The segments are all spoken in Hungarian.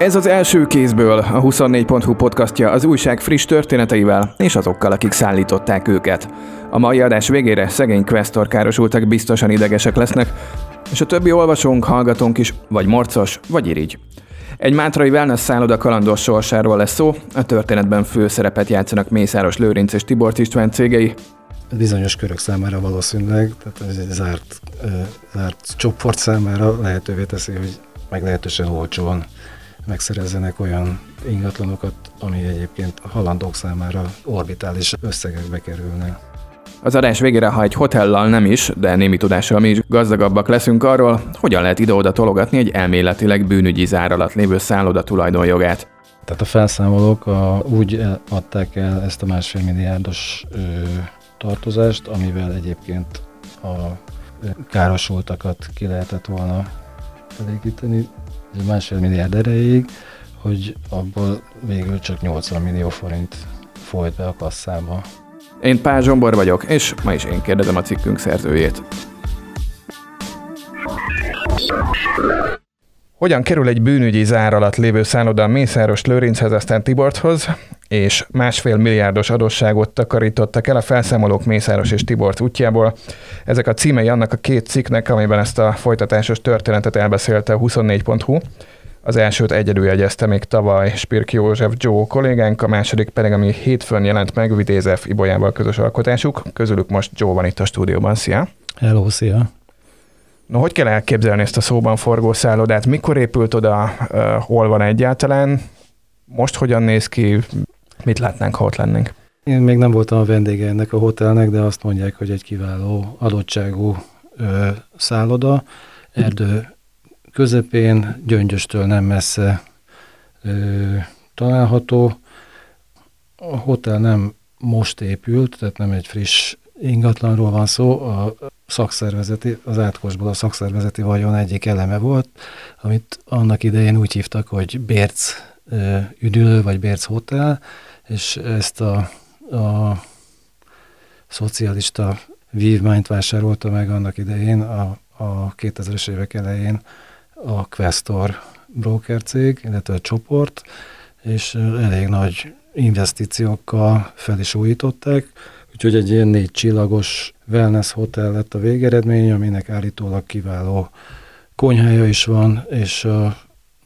Ez az első kézből a 24.hu podcastja az újság friss történeteivel és azokkal, akik szállították őket. A mai adás végére szegény questor károsultak biztosan idegesek lesznek, és a többi olvasónk, hallgatónk is vagy morcos, vagy irigy. Egy mátrai wellness szálloda kalandos sorsáról lesz szó, a történetben főszerepet játszanak Mészáros Lőrinc és Tibor István cégei, bizonyos körök számára valószínűleg, tehát ez egy zárt, zárt csoport számára lehetővé teszi, hogy meglehetősen olcsóan megszerezzenek olyan ingatlanokat, ami egyébként halandók számára orbitális összegekbe kerülne. Az adás végére, ha egy hotellal nem is, de némi tudással mi is gazdagabbak leszünk arról, hogyan lehet ide-oda tologatni egy elméletileg bűnügyi zár alatt lévő szálloda tulajdonjogát. Tehát a felszámolók a, úgy adták el ezt a másfél milliárdos ö, tartozást, amivel egyébként a károsultakat ki lehetett volna elégíteni másfél milliárd erejéig, hogy abból végül csak 80 millió forint folyt be a kasszába. Én Pál Zsombor vagyok, és ma is én kérdezem a cikkünk szerzőjét. Hogyan kerül egy bűnügyi zár alatt lévő szálloda Mészáros Lőrinchez, aztán Tiborthoz, és másfél milliárdos adósságot takarítottak el a felszámolók Mészáros és Tibort útjából. Ezek a címei annak a két cikknek, amiben ezt a folytatásos történetet elbeszélte a 24.hu. Az elsőt egyedül jegyezte még tavaly Spirk József Joe kollégánk, a második pedig, ami hétfőn jelent meg Vitézef Ibolyával közös alkotásuk. Közülük most Joe van itt a stúdióban. Szia! Hello, szia! No, hogy kell elképzelni ezt a szóban forgó szállodát? Mikor épült oda, hol van egyáltalán? Most hogyan néz ki? Mit látnánk, ha ott lennénk? Én még nem voltam a vendége ennek a hotelnek, de azt mondják, hogy egy kiváló adottságú ö, szálloda. Erdő közepén, Gyöngyöstől nem messze ö, található. A hotel nem most épült, tehát nem egy friss ingatlanról van szó, a szakszervezeti, az átkosból a szakszervezeti vajon egyik eleme volt, amit annak idején úgy hívtak, hogy Bérc üdülő, vagy Bérc Hotel, és ezt a, a szocialista vívmányt vásárolta meg annak idején, a, a 2000-es évek elején a Questor broker cég, illetve a csoport, és elég nagy investíciókkal fel is újították, úgyhogy egy ilyen négy csillagos wellness hotel lett a végeredmény, aminek állítólag kiváló konyhája is van, és a,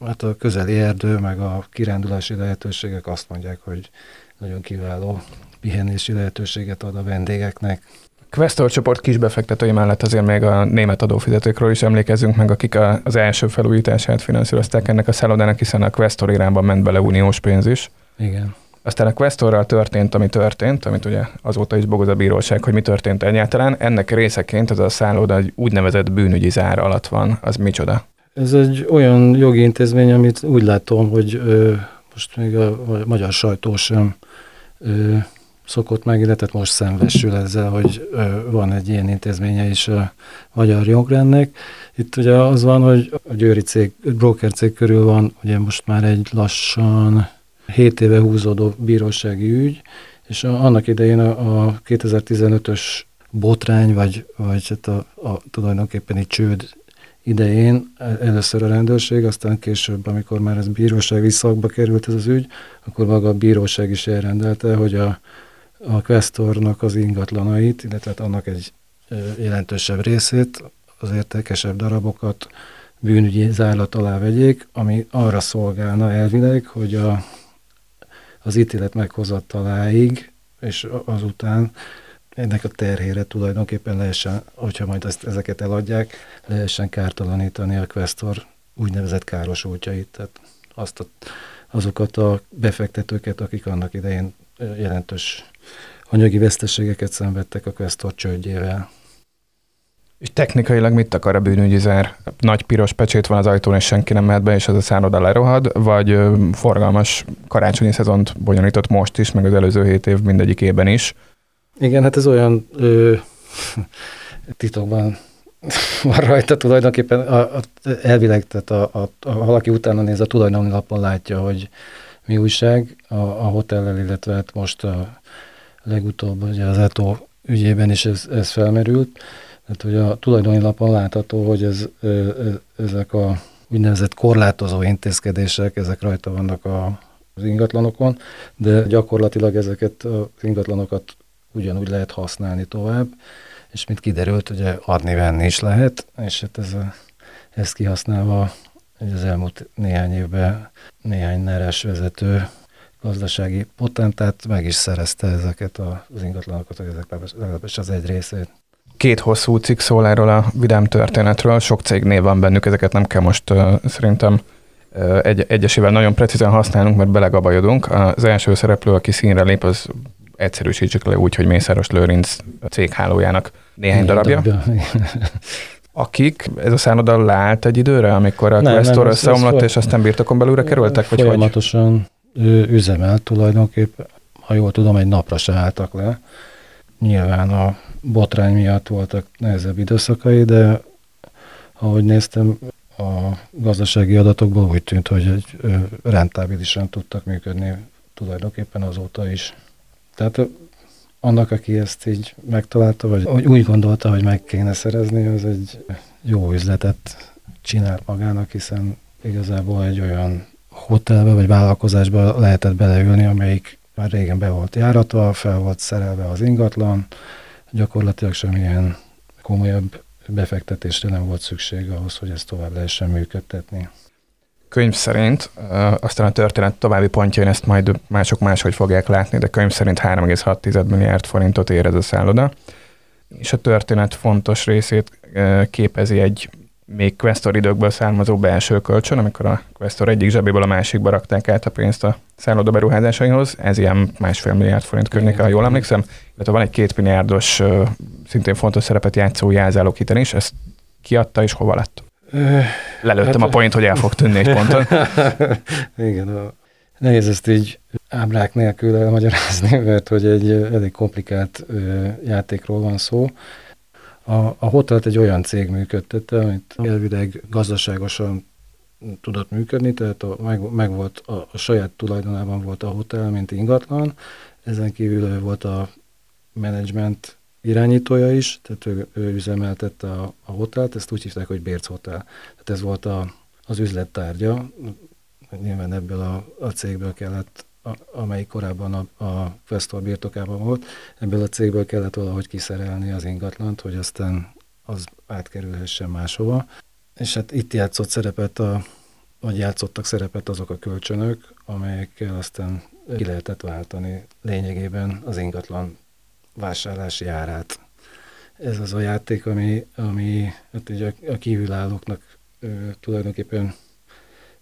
hát a közeli erdő, meg a kirándulási lehetőségek azt mondják, hogy nagyon kiváló pihenési lehetőséget ad a vendégeknek. Questor csoport kisbefektetői mellett azért még a német adófizetőkről is emlékezünk meg, akik a, az első felújítását finanszírozták ennek a szállodának, hiszen a Questor irányban ment bele uniós pénz is. Igen. Aztán a Questorral történt, ami történt, amit ugye azóta is bogoz a bíróság, hogy mi történt egyáltalán. Ennek részeként az a szálloda egy úgynevezett bűnügyi zár alatt van. Az micsoda? Ez egy olyan jogi intézmény, amit úgy látom, hogy ö, most még a, magyar sajtó sem ö, szokott meg, illetve most szemvesül ezzel, hogy ö, van egy ilyen intézménye is a magyar jogrendnek. Itt ugye az van, hogy a Győri cég, broker cég körül van, ugye most már egy lassan 7 éve húzódó bírósági ügy, és annak idején a, a 2015-ös botrány, vagy, vagy hát a, a tulajdonképpen egy csőd idején először a rendőrség, aztán később, amikor már ez bírósági szakba került ez az ügy, akkor maga a bíróság is elrendelte, hogy a, a questornak az ingatlanait, illetve hát annak egy jelentősebb részét, az értékesebb darabokat bűnügyi zárlat alá vegyék, ami arra szolgálna elvileg, hogy a, az ítélet meghozataláig, és azután ennek a terhére tulajdonképpen lehessen, hogyha majd ezt, ezeket eladják, lehessen kártalanítani a Questor úgynevezett károsultjait, tehát azt a, azokat a befektetőket, akik annak idején jelentős anyagi veszteségeket szenvedtek a Questor csődjével. És technikailag mit akar a bűnügyi zár? Nagy piros pecsét van az ajtón, és senki nem mehet be, és az a szálloda lerohad, vagy forgalmas karácsonyi szezont bonyolított most is, meg az előző hét év mindegyikében is? Igen, hát ez olyan ö, titokban van rajta tulajdonképpen. A, a, elvileg, tehát a, a, a, valaki utána néz, a tulajdoni lapon látja, hogy mi újság a, a hotellel, illetve hát most a legutóbb ugye az ETO ügyében is ez, ez felmerült. Tehát, hogy a tulajdoni lapon látható, hogy ez, ezek a úgynevezett korlátozó intézkedések, ezek rajta vannak a, az ingatlanokon, de gyakorlatilag ezeket az ingatlanokat ugyanúgy lehet használni tovább, és mint kiderült, ugye adni-venni is lehet, és hát ez a, ezt kihasználva az elmúlt néhány évben néhány neres vezető gazdasági potentát meg is szerezte ezeket az ingatlanokat, ezek legalábbis az egy részét. Két hosszú cikk szól erről a vidám történetről, sok cég név van bennük, ezeket nem kell most uh, szerintem uh, egy, egyesével nagyon precízen használnunk, mert belegabajodunk. Az első szereplő, aki színre lép, az egyszerűsítsük le úgy, hogy Mészáros Lőrinc céghálójának néhány Néhány darabja. darabja. Akik, ez a szálloda leállt egy időre, amikor a Questor összeomlott, és aztán birtokon belőle kerültek? Vagy folyamatosan hogy? üzemelt tulajdonképpen. Ha jól tudom, egy napra se álltak le. Nyilván a botrány miatt voltak nehezebb időszakai, de ahogy néztem, a gazdasági adatokból úgy tűnt, hogy egy rentábilisan tudtak működni tulajdonképpen azóta is. Tehát annak, aki ezt így megtalálta, vagy úgy gondolta, hogy meg kéne szerezni, az egy jó üzletet csinált magának, hiszen igazából egy olyan hotelbe vagy vállalkozásba lehetett beleülni, amelyik már régen be volt járatva, fel volt szerelve az ingatlan, gyakorlatilag semmilyen komolyabb befektetésre nem volt szükség ahhoz, hogy ezt tovább lehessen működtetni. Könyv szerint, aztán a történet további pontjain ezt majd mások máshogy fogják látni, de könyv szerint 3,6 milliárd forintot ér ez a szálloda, és a történet fontos részét képezi egy még Questor időkből származó belső kölcsön, amikor a Questor egyik zsebéből a másikba rakták át a pénzt a szálloda beruházásaihoz. Ez ilyen másfél milliárd forint környéke, ha jól emlékszem. Illetve van egy két milliárdos, szintén fontos szerepet játszó jelzálók hitel is, ezt kiadta és hova lett? Lelőttem hát, a point, hogy el fog tűnni egy ponton. Igen, a, nehéz ezt így ábrák nélkül elmagyarázni, mert hogy egy elég komplikált játékról van szó. A, a hotelt egy olyan cég működtette, amit elvileg gazdaságosan tudott működni, tehát a, meg, meg volt a, a saját tulajdonában volt a hotel, mint ingatlan, ezen kívül volt a menedzsment irányítója is, tehát ő, ő üzemeltette a, a hotelt, ezt úgy hívták, hogy Bérc Hotel. Tehát ez volt a, az üzlettárgya, nyilván ebből a, a cégből kellett, amelyik korábban a, a Questor birtokában volt, ebből a cégből kellett valahogy kiszerelni az ingatlant, hogy aztán az átkerülhessen máshova. És hát itt játszott szerepet a, vagy játszottak szerepet azok a kölcsönök, amelyekkel aztán ki lehetett váltani lényegében az ingatlan vásárlási árát. Ez az a játék, ami, ami hát ugye a, a kívülállóknak ö, tulajdonképpen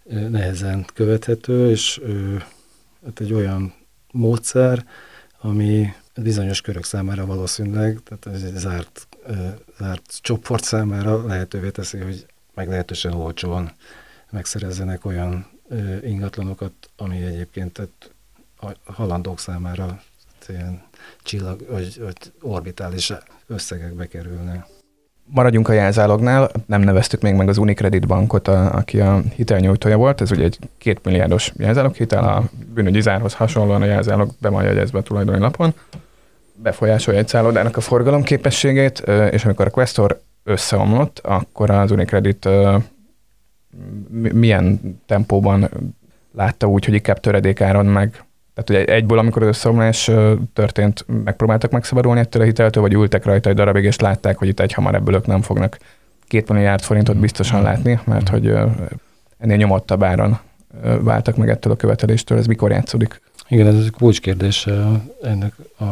ö, nehezen követhető, és ö, hát egy olyan módszer, ami bizonyos körök számára valószínűleg, tehát ez egy zárt, zárt csoport számára lehetővé teszi, hogy meglehetősen olcsóan megszerezzenek olyan ingatlanokat, ami egyébként tehát a halandók számára ilyen csillag, vagy, vagy orbitális összegekbe kerülne. Maradjunk a jelzálognál, nem neveztük még meg az Unicredit bankot, a, aki a hitelnyújtója volt, ez ugye egy két milliárdos jelzáloghitel, a bűnügyi zárhoz hasonlóan a jelzálog be van jegyezve a tulajdoni lapon, befolyásolja egy szállodának a forgalomképességét, és amikor a Questor összeomlott, akkor az Unicredit milyen tempóban látta úgy, hogy inkább töredékáron meg tehát ugye egyből, amikor az összeomlás történt, megpróbáltak megszabadulni ettől a hiteltől, vagy ültek rajta egy darabig, és látták, hogy itt egy hamar ebből ők nem fognak két milliárd forintot biztosan látni, mert hogy ennél nyomottabb áron váltak meg ettől a követeléstől. Ez mikor játszódik? Igen, ez egy kulcskérdés ennek a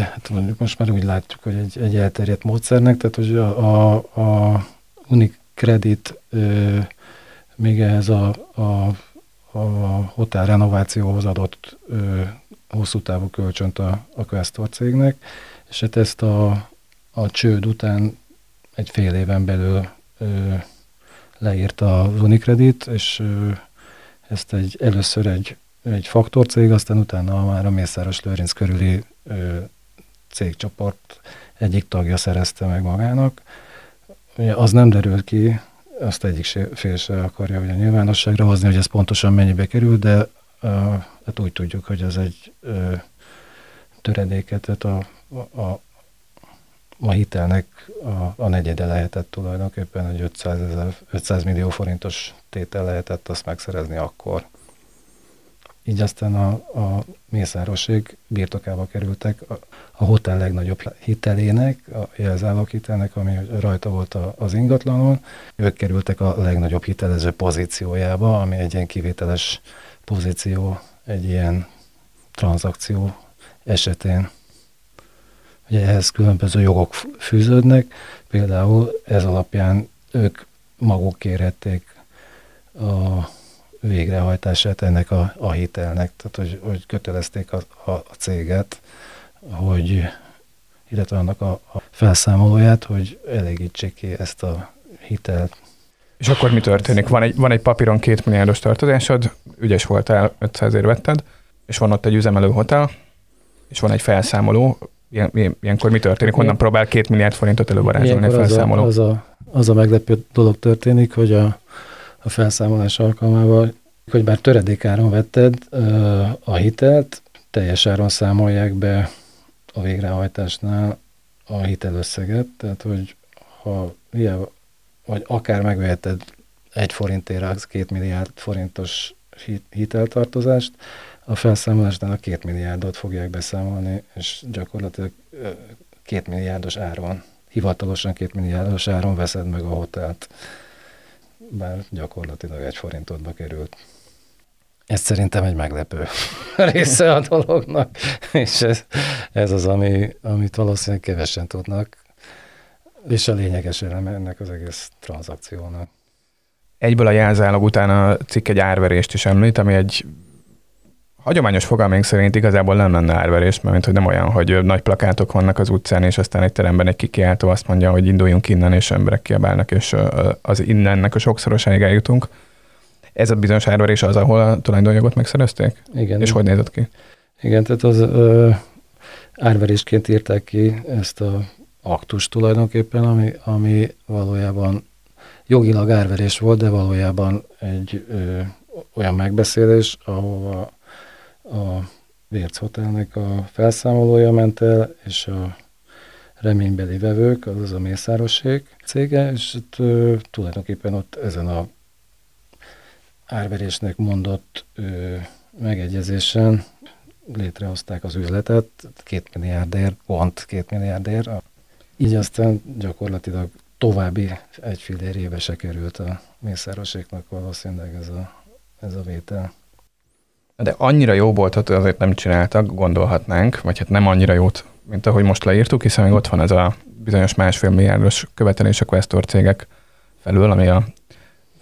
hát mondjuk most már úgy látjuk, hogy egy, egy elterjedt módszernek, tehát hogy a, a, a Unicredit még ehhez a, a a hotel renovációhoz adott ö, hosszú távú kölcsönt a, a Questor cégnek, és hát ezt a, a csőd után egy fél éven belül ö, leírta az Unicredit, és ö, ezt egy, először egy, egy faktorcég, aztán utána már a Mészáros Lőrinc körüli ö, cégcsoport egyik tagja szerezte meg magának. Az nem derült ki, azt egyik fél se akarja a nyilvánosságra hozni, hogy ez pontosan mennyibe kerül, de uh, hát úgy tudjuk, hogy ez egy uh, töredéket, a, a, a a hitelnek a, a negyede lehetett tulajdonképpen, hogy 500, 000, 500 millió forintos tétel lehetett azt megszerezni akkor. Így aztán a, a Mészárosség birtokába kerültek a, a hotel legnagyobb hitelének, a jelzálók hitelnek, ami rajta volt a, az ingatlanon. Ők kerültek a legnagyobb hitelező pozíciójába, ami egy ilyen kivételes pozíció egy ilyen tranzakció esetén. Ugye ehhez különböző jogok fűződnek, például ez alapján ők maguk kérhették a végrehajtását ennek a, a hitelnek, tehát hogy, hogy kötelezték a, a, a céget, hogy illetve annak a, a felszámolóját, hogy elégítsék ki ezt a hitelt. És akkor mi történik? Van egy, van egy papíron két milliárdos tartozásod, ügyes voltál, 500 ér vetted, és van ott egy üzemelő hotel, és van egy felszámoló, Ilyen, ilyenkor mi történik? Honnan próbál két milliárd forintot elővarázsolni a felszámoló? Az a, az, a, az a meglepő dolog történik, hogy a, a felszámolás alkalmával, hogy bár töredékáron vetted a hitelt, teljes áron számolják be a végrehajtásnál a hitelösszeget, tehát hogy ha ilyen, vagy akár megveheted egy forintért az két milliárd forintos hiteltartozást, a felszámolásnál a két milliárdot fogják beszámolni, és gyakorlatilag két milliárdos áron, hivatalosan két milliárdos áron veszed meg a hotelt, bár gyakorlatilag egy forintodba került. Ez szerintem egy meglepő része a dolognak, és ez, ez az, ami, amit valószínűleg kevesen tudnak, és a lényeges eleme ennek az egész tranzakciónak. Egyből a jelzálog után a cikk egy árverést is említ, ami egy hagyományos fogalmaink szerint igazából nem lenne árverés, mert hogy nem olyan, hogy nagy plakátok vannak az utcán, és aztán egy teremben egy kikiáltó azt mondja, hogy induljunk innen, és emberek kiabálnak, és az innennek a sokszorosáig eljutunk. Ez a bizonyos árverés az, ahol a tulajdonjogot megszerezték? Igen. És hogy nézett ki? Igen, tehát az ö, árverésként írták ki ezt a aktus tulajdonképpen, ami, ami valójában jogilag árverés volt, de valójában egy ö, olyan megbeszélés, ahova a Vérc Hotelnek a felszámolója ment el, és a reménybeli vevők, azaz a Mészárosség cége, és ott, ö, tulajdonképpen ott ezen a árverésnek mondott ö, megegyezésen létrehozták az üzletet, két milliárdért, pont két milliárdért. Így aztán gyakorlatilag további egy fillérjébe se került a Mészároséknak valószínűleg ez a, ez a vétel. De annyira jó boltot azért nem csináltak, gondolhatnánk, vagy hát nem annyira jót, mint ahogy most leírtuk, hiszen még ott van ez a bizonyos másfél milliárdos követelés a Questor cégek felül, ami a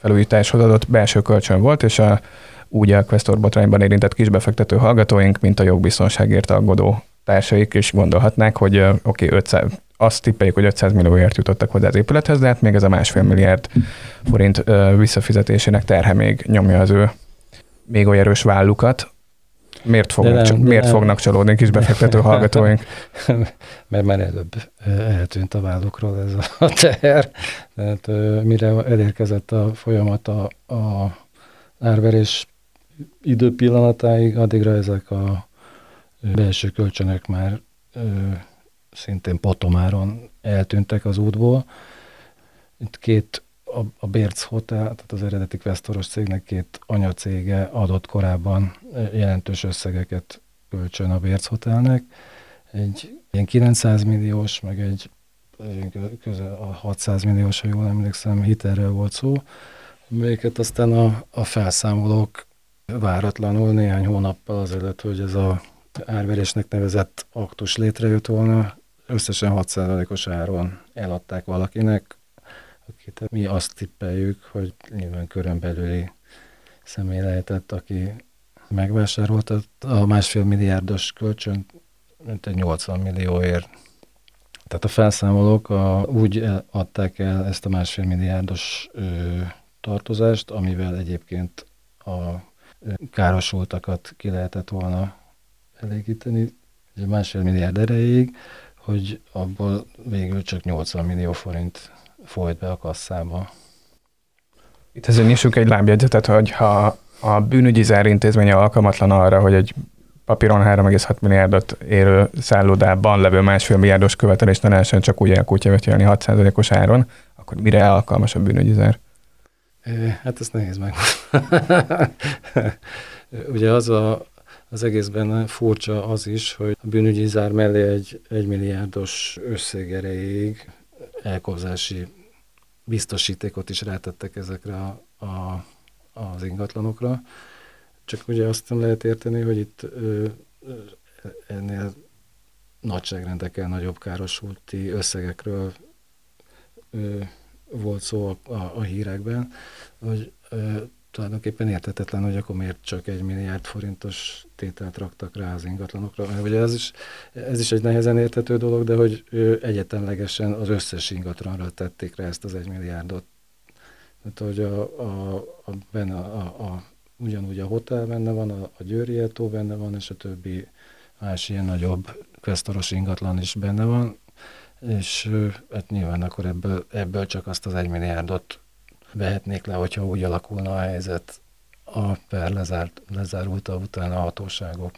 felújításhoz adott belső kölcsön volt, és a, úgy a Questor botrányban érintett kisbefektető hallgatóink, mint a jogbiztonságért aggódó társaik is gondolhatnák, hogy oké, okay, 500, azt tippeljük, hogy 500 millióért jutottak hozzá az épülethez, de hát még ez a másfél milliárd forint visszafizetésének terhe még nyomja az ő még olyan erős vállukat, miért fognak, nem, csalódni, miért nem. fognak csalódni kis befektető hallgatóink? Mert már előbb eltűnt a vállukról ez a teher. Tehát mire elérkezett a folyamat a, a árverés időpillanatáig, addigra ezek a belső kölcsönök már szintén potomáron eltűntek az útból. Itt két a, a Bérc Hotel, tehát az eredeti Questoros cégnek két anyacége adott korábban jelentős összegeket kölcsön a Bérc Hotelnek. Egy ilyen 900 milliós, meg egy közel a 600 milliós, ha jól emlékszem, hitelről volt szó, amelyeket aztán a, a felszámolók váratlanul néhány hónappal azelőtt, hogy ez a árverésnek nevezett aktus létrejött volna, összesen 6%-os áron eladták valakinek, akit mi azt tippeljük, hogy nyilván körön belüli személy lehetett, aki megvásárolta a másfél milliárdos kölcsön, mint egy 80 millióért. Tehát a felszámolók a, úgy adták el ezt a másfél milliárdos ö, tartozást, amivel egyébként a károsultakat ki lehetett volna elégíteni, egy másfél milliárd erejéig, hogy abból végül csak 80 millió forint folyt be a kasszába. Itt ezért nyissuk egy lábjegyzetet, hogy ha a bűnügyi zárintézménye alkalmatlan arra, hogy egy papíron 3,6 milliárdot érő szállodában levő másfél milliárdos követelést ne lehessen csak úgy elkutyavetjelni 6%-os áron, akkor mire alkalmas a bűnügyi zár? Hát ezt nehéz meg. Ugye az a, az egészben furcsa az is, hogy a bűnügyi zár mellé egy, egy milliárdos összeg erejéig elkozási biztosítékot is rátettek ezekre a, a, az ingatlanokra. Csak ugye azt nem lehet érteni, hogy itt ö, ennél nagyságrendekkel nagyobb károsulti összegekről ö, volt szó a, a, a hírekben, hogy ö, tulajdonképpen értetetlen, hogy akkor miért csak egy milliárd forintos tételt raktak rá az ingatlanokra. Mert ugye ez is, ez is egy nehezen érthető dolog, de hogy egyetemlegesen az összes ingatlanra tették rá ezt az egy milliárdot. Tehát, hogy a, a, a, benne a, a, ugyanúgy a hotel benne van, a, a Győri tó benne van, és a többi más ilyen nagyobb kvesztoros ingatlan is benne van, és hát nyilván akkor ebből, ebből csak azt az egy milliárdot vehetnék le, hogyha úgy alakulna a helyzet a per lezárt, lezárulta utána a hatóságok.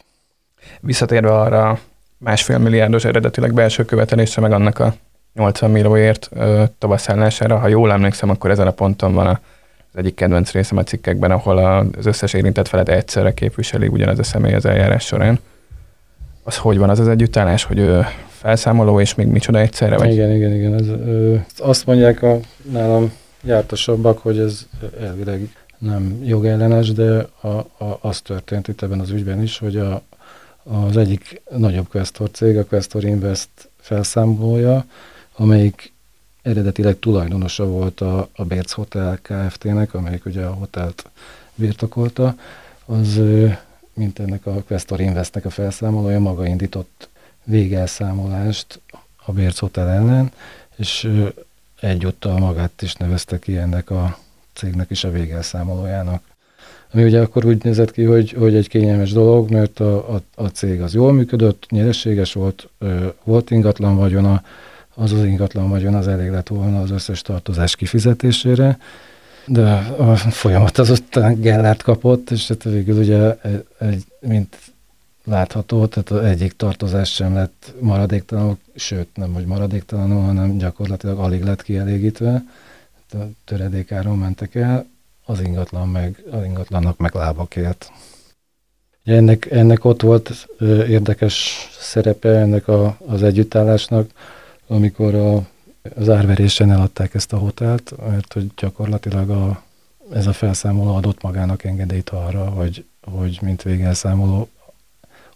Visszatérve arra másfél milliárdos eredetileg belső követelésre, meg annak a 80 millióért tavaszállására, ha jól emlékszem, akkor ezen a ponton van a, az egyik kedvenc részem a cikkekben, ahol az összes érintett felet egyszerre képviseli ugyanaz a személy az eljárás során. Az hogy van az az együttállás, hogy ő felszámoló és még micsoda egyszerre? Vagy? Igen, igen, igen. Ez, ö, azt mondják a nálam jártasabbak, hogy ez elvileg nem jogellenes, de a, a, az történt itt ebben az ügyben is, hogy a, az egyik nagyobb Questor cég, a Questor Invest felszámolója, amelyik eredetileg tulajdonosa volt a, a Bérc Hotel Kft-nek, amelyik ugye a hotelt birtokolta, az, mint ennek a Questor Investnek a felszámolója, maga indított végelszámolást a Bérc Hotel ellen, és egyúttal magát is nevezte ki ennek a cégnek is a végelszámolójának. Ami ugye akkor úgy nézett ki, hogy, hogy egy kényelmes dolog, mert a, a, a cég az jól működött, nyereséges volt, ö, volt ingatlan vagyona, az az ingatlan vagyon az elég lett volna az összes tartozás kifizetésére, de a folyamat az ott Gellert kapott, és hát végül ugye egy, mint látható, tehát egyik tartozás sem lett maradéktalanul, sőt nem, hogy maradéktalanul, hanem gyakorlatilag alig lett kielégítve, a töredékáron mentek el, az ingatlan meg, az ingatlannak meg lábakért. Ennek, ennek ott volt ö, érdekes szerepe ennek a, az együttállásnak, amikor a, az árverésen eladták ezt a hotelt, mert hogy gyakorlatilag a, ez a felszámoló adott magának engedélyt arra, hogy, hogy mint végelszámoló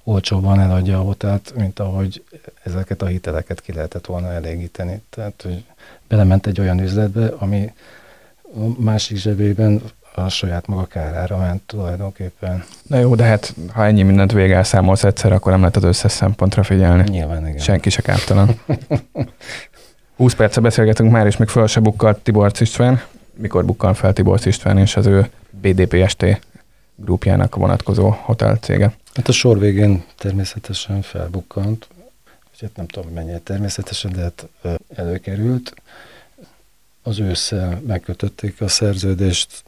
olcsóban eladja a hotelt, mint ahogy ezeket a hiteleket ki lehetett volna elégíteni. Tehát, hogy belement egy olyan üzletbe, ami a másik zsebében a saját maga kárára ment tulajdonképpen. Na jó, de hát ha ennyi mindent végelszámolsz egyszer, akkor nem lehet az összes szempontra figyelni. Nyilván, igen. Senki se kártalan. 20 perce beszélgetünk már, és még föl se bukkalt Tiborc István. Mikor bukkan fel Tiborc István és az ő BDPST grupjának vonatkozó hotelcége? Hát a sor végén természetesen felbukkant, úgyhogy nem tudom, mennyire természetesen, de hát előkerült. Az ősszel megkötötték a szerződést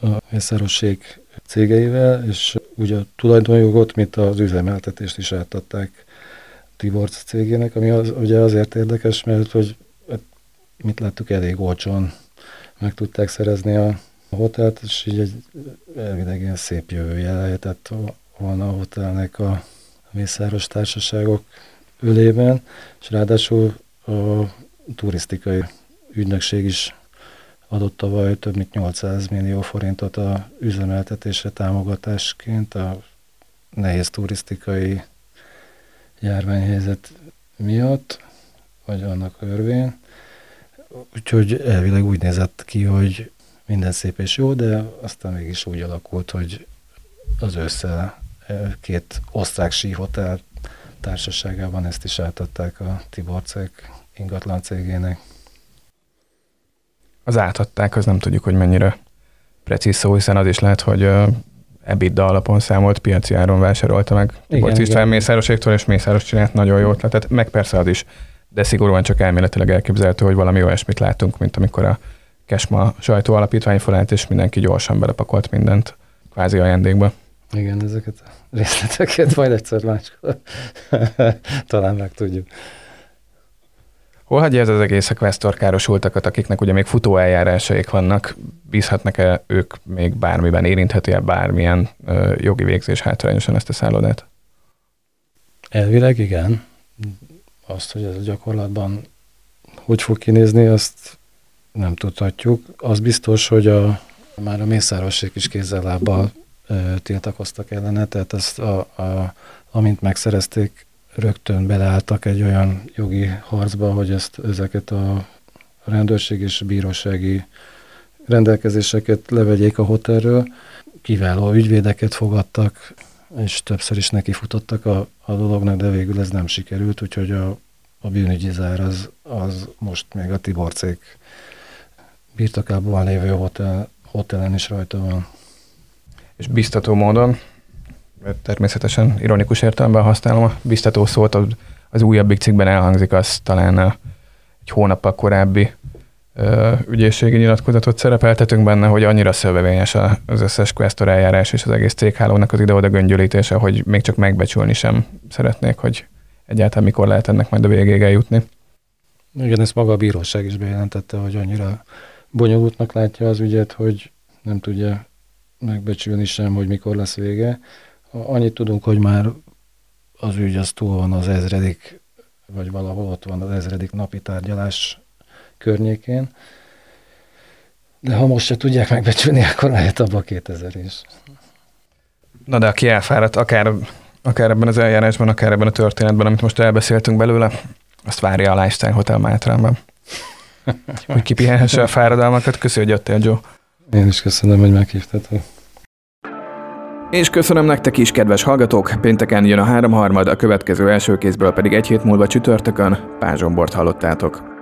a Mészárosség cégeivel, és ugye a tulajdonjogot, mint az üzemeltetést is átadták Tiborc cégének, ami az, ugye azért érdekes, mert hogy hát, mit láttuk, elég olcsón meg tudták szerezni a hotelt, és így egy elvileg ilyen szép jövője lehetett volna a hotelnek a mészáros társaságok ölében, és ráadásul a turisztikai ügynökség is adott tavaly több mint 800 millió forintot a üzemeltetésre támogatásként a nehéz turisztikai járványhelyzet miatt, vagy annak örvén. Úgyhogy elvileg úgy nézett ki, hogy minden szép és jó, de aztán mégis úgy alakult, hogy az ősszel két osztrák síhotel társaságában ezt is átadták a Tiborcek ingatlan cégének. Az átadták, az nem tudjuk, hogy mennyire precíz szó, hiszen az is lehet, hogy EBITDA alapon számolt piaci áron vásárolta meg Tiborc István Mészároséktól, és Mészáros csinált nagyon jó ötletet, meg persze az is, de szigorúan csak elméletileg elképzelhető, hogy valami olyasmit látunk, mint amikor a Kesma sajtó alapítvány felállt, és mindenki gyorsan belepakolt mindent kvázi ajándékba. Igen, ezeket a részleteket majd egyszer máskor talán meg tudjuk. Hol hagyja ez az egész a questor károsultakat, akiknek ugye még futó eljárásaik vannak, bízhatnak-e ők még bármiben, érintheti-e bármilyen ö, jogi végzés hátrányosan ezt a szállodát? Elvileg igen. Azt, hogy ez a gyakorlatban hogy fog kinézni, azt nem tudhatjuk. Az biztos, hogy a, már a mészárossék is kézzel lábbal tiltakoztak ellene, tehát ezt a, a, amint megszerezték, rögtön beleálltak egy olyan jogi harcba, hogy ezt, ezeket a rendőrség és bírósági rendelkezéseket levegyék a hotelről. Kiváló ügyvédeket fogadtak, és többször is nekifutottak a, a dolognak, de végül ez nem sikerült, úgyhogy a, a bűnügyi zár az, az most még a Tiborcék birtokában lévő hotel, hotelen is rajta van. És biztató módon természetesen ironikus értelemben használom a biztató szót, az, az újabbik cikkben elhangzik, az talán a, egy hónappal korábbi ö, ügyészségi nyilatkozatot szerepeltetünk benne, hogy annyira szövevényes az összes questor eljárás és az egész céghálónak az ide-oda göngyölítése, hogy még csak megbecsülni sem szeretnék, hogy egyáltalán mikor lehet ennek majd a végéig eljutni. Igen, ezt maga a bíróság is bejelentette, hogy annyira bonyolultnak látja az ügyet, hogy nem tudja megbecsülni sem, hogy mikor lesz vége. Annyit tudunk, hogy már az ügy az túl van az ezredik, vagy valahol ott van az ezredik napi tárgyalás környékén. De ha most se tudják megbecsülni, akkor lehet abba 2000 is. Na de aki elfáradt, akár, akár ebben az eljárásban, akár ebben a történetben, amit most elbeszéltünk belőle, azt várja a Lifestyle Hotel Mátránban. hogy kipihenhesse a fáradalmakat. Köszönjük, hogy jöttél, Joe. Én is köszönöm, hogy meghívtad. És köszönöm nektek is, kedves hallgatók! Pénteken jön a háromharmad, a következő első kézből pedig egy hét múlva csütörtökön Pázsombort hallottátok.